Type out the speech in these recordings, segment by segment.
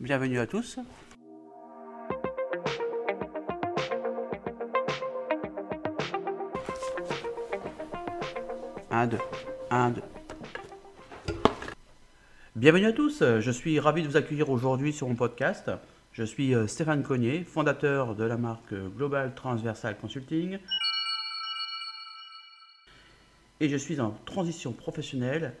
bienvenue à tous. Un, deux, un, deux. Bienvenue à tous, je suis ravi de vous accueillir aujourd'hui sur mon podcast. Je suis euh, Stéphane Cognier, fondateur de la marque Global Transversal Consulting. Et je suis en transition professionnelle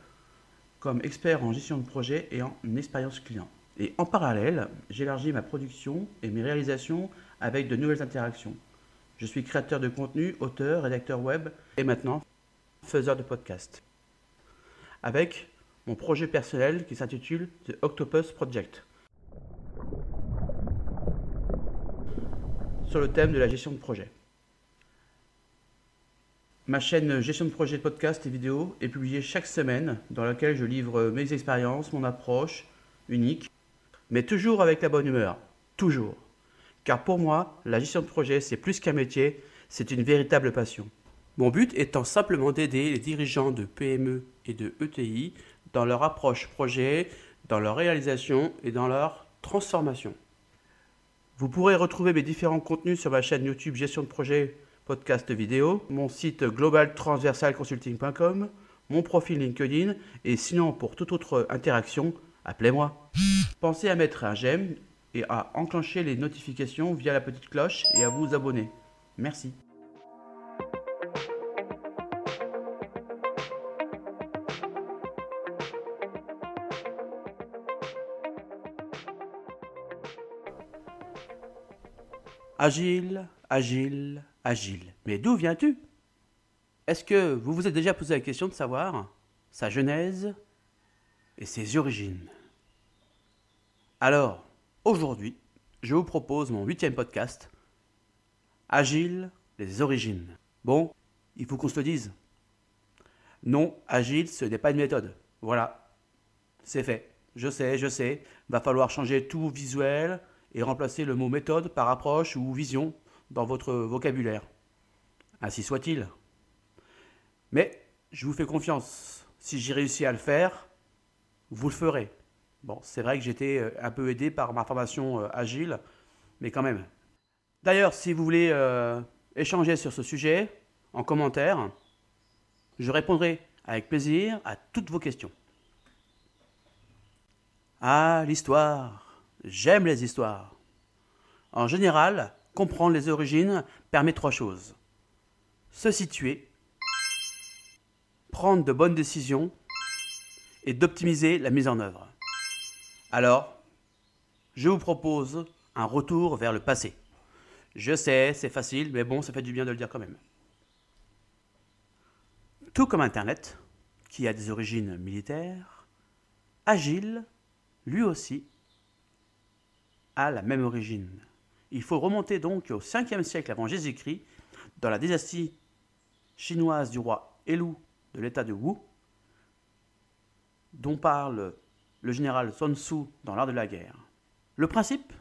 comme expert en gestion de projet et en expérience client. Et en parallèle, j'élargis ma production et mes réalisations avec de nouvelles interactions. Je suis créateur de contenu, auteur, rédacteur web et maintenant faiseur de podcast. Avec mon projet personnel qui s'intitule The Octopus Project. Sur le thème de la gestion de projet. Ma chaîne Gestion de projet de podcast et vidéo est publiée chaque semaine dans laquelle je livre mes expériences, mon approche unique, mais toujours avec la bonne humeur. Toujours. Car pour moi, la gestion de projet, c'est plus qu'un métier, c'est une véritable passion. Mon but étant simplement d'aider les dirigeants de PME et de ETI dans leur approche projet, dans leur réalisation et dans leur transformation. Vous pourrez retrouver mes différents contenus sur ma chaîne YouTube Gestion de projet, podcast vidéo, mon site globaltransversalconsulting.com, mon profil LinkedIn et sinon pour toute autre interaction, appelez-moi. Pensez à mettre un j'aime et à enclencher les notifications via la petite cloche et à vous abonner. Merci. Agile, agile, agile. Mais d'où viens-tu? Est-ce que vous vous êtes déjà posé la question de savoir sa genèse et ses origines? Alors, aujourd'hui, je vous propose mon huitième podcast, Agile, les origines. Bon, il faut qu'on se le dise. Non, Agile, ce n'est pas une méthode. Voilà, c'est fait. Je sais, je sais, va falloir changer tout visuel, et remplacer le mot méthode par approche ou vision dans votre vocabulaire. Ainsi soit-il. Mais je vous fais confiance. Si j'ai réussi à le faire, vous le ferez. Bon, c'est vrai que j'étais euh, un peu aidé par ma formation euh, agile, mais quand même. D'ailleurs, si vous voulez euh, échanger sur ce sujet, en commentaire, je répondrai avec plaisir à toutes vos questions. Ah, l'histoire J'aime les histoires. En général, comprendre les origines permet trois choses. Se situer, prendre de bonnes décisions et d'optimiser la mise en œuvre. Alors, je vous propose un retour vers le passé. Je sais, c'est facile, mais bon, ça fait du bien de le dire quand même. Tout comme Internet, qui a des origines militaires, Agile, lui aussi, a la même origine. Il faut remonter donc au 5e siècle avant Jésus-Christ, dans la dynastie chinoise du roi Elu de l'état de Wu, dont parle le général Sun Tzu dans l'art de la guerre. Le principe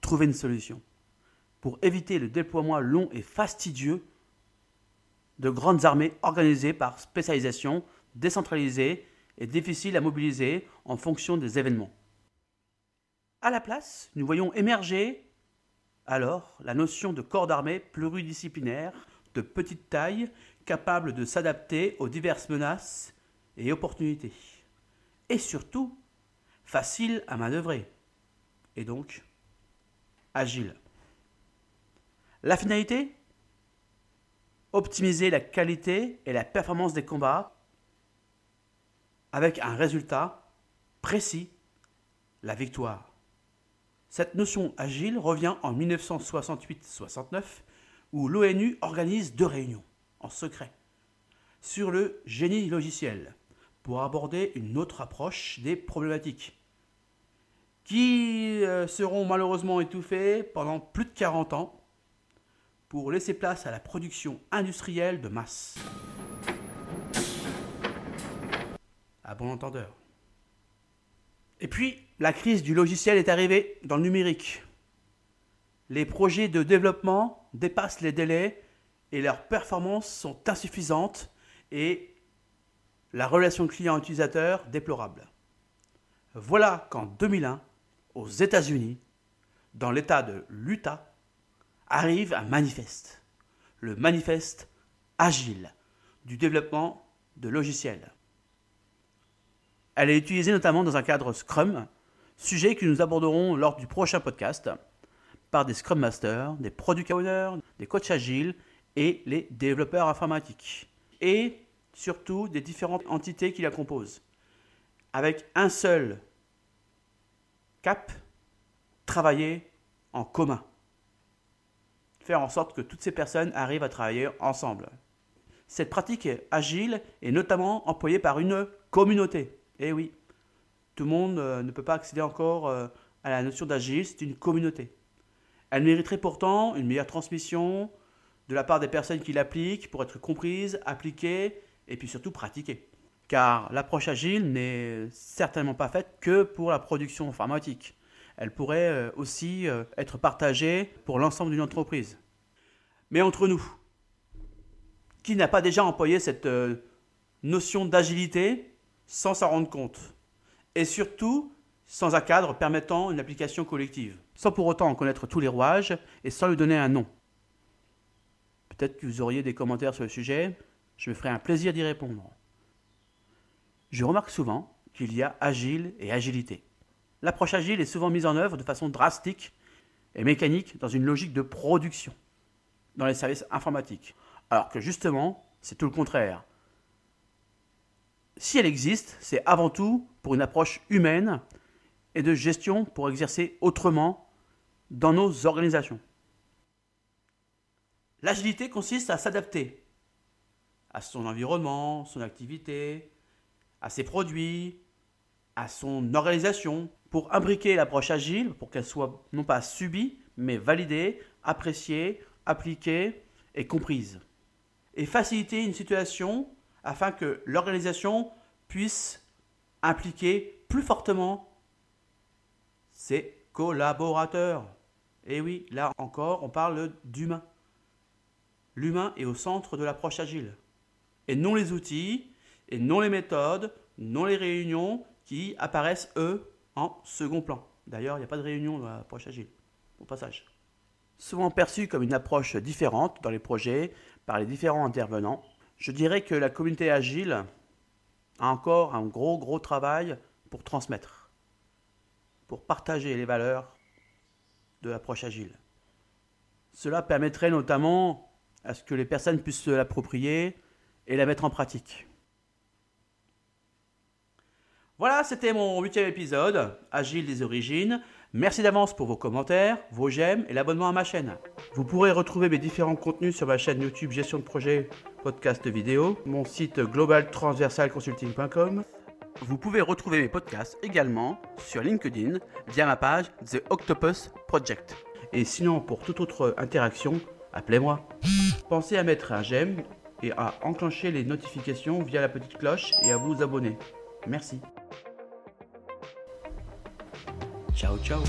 Trouver une solution pour éviter le déploiement long et fastidieux de grandes armées organisées par spécialisation, décentralisées et difficiles à mobiliser en fonction des événements. À la place, nous voyons émerger alors la notion de corps d'armée pluridisciplinaire, de petite taille, capable de s'adapter aux diverses menaces et opportunités. Et surtout, facile à manœuvrer. Et donc, agile. La finalité Optimiser la qualité et la performance des combats avec un résultat précis, la victoire. Cette notion agile revient en 1968-69 où l'ONU organise deux réunions en secret sur le génie logiciel pour aborder une autre approche des problématiques qui euh, seront malheureusement étouffées pendant plus de 40 ans pour laisser place à la production industrielle de masse. À bon entendeur. Et puis, la crise du logiciel est arrivée dans le numérique. Les projets de développement dépassent les délais et leurs performances sont insuffisantes et la relation client-utilisateur déplorable. Voilà qu'en 2001, aux États-Unis, dans l'État de l'Utah, arrive un manifeste. Le manifeste agile du développement de logiciels. Elle est utilisée notamment dans un cadre Scrum, sujet que nous aborderons lors du prochain podcast, par des Scrum Masters, des Product Owners, des coachs agiles et les développeurs informatiques. Et surtout des différentes entités qui la composent. Avec un seul cap, travailler en commun. Faire en sorte que toutes ces personnes arrivent à travailler ensemble. Cette pratique agile est notamment employée par une communauté. Eh oui, tout le monde euh, ne peut pas accéder encore euh, à la notion d'agile, c'est une communauté. Elle mériterait pourtant une meilleure transmission de la part des personnes qui l'appliquent pour être comprises, appliquées et puis surtout pratiquées. Car l'approche agile n'est certainement pas faite que pour la production informatique. Elle pourrait euh, aussi être partagée pour l'ensemble d'une entreprise. Mais entre nous, qui n'a pas déjà employé cette notion d'agilité sans s'en rendre compte? Et surtout, sans un cadre permettant une application collective, sans pour autant en connaître tous les rouages et sans lui donner un nom. Peut-être que vous auriez des commentaires sur le sujet, je me ferai un plaisir d'y répondre. Je remarque souvent qu'il y a agile et agilité. L'approche agile est souvent mise en œuvre de façon drastique et mécanique dans une logique de production, dans les services informatiques. Alors que justement, c'est tout le contraire si elle existe, c'est avant tout pour une approche humaine et de gestion pour exercer autrement dans nos organisations. L'agilité consiste à s'adapter à son environnement, son activité, à ses produits, à son organisation, pour imbriquer l'approche agile, pour qu'elle soit non pas subie, mais validée, appréciée, appliquée et comprise. Et faciliter une situation afin que l'organisation puisse impliquer plus fortement ses collaborateurs. Et oui, là encore, on parle d'humain. L'humain est au centre de l'approche agile. Et non les outils, et non les méthodes, non les réunions qui apparaissent, eux, en second plan. D'ailleurs, il n'y a pas de réunion dans l'approche agile, au passage. Souvent perçue comme une approche différente dans les projets par les différents intervenants, je dirais que la communauté agile a encore un gros, gros travail pour transmettre, pour partager les valeurs de l'approche agile. Cela permettrait notamment à ce que les personnes puissent se l'approprier et la mettre en pratique. Voilà, c'était mon huitième épisode, Agile des origines. Merci d'avance pour vos commentaires, vos j'aime et l'abonnement à ma chaîne. Vous pourrez retrouver mes différents contenus sur ma chaîne YouTube Gestion de projet, podcast vidéo, mon site globaltransversalconsulting.com. Vous pouvez retrouver mes podcasts également sur LinkedIn via ma page The Octopus Project. Et sinon, pour toute autre interaction, appelez-moi. Pensez à mettre un j'aime et à enclencher les notifications via la petite cloche et à vous abonner. Merci. Ciao, ciao.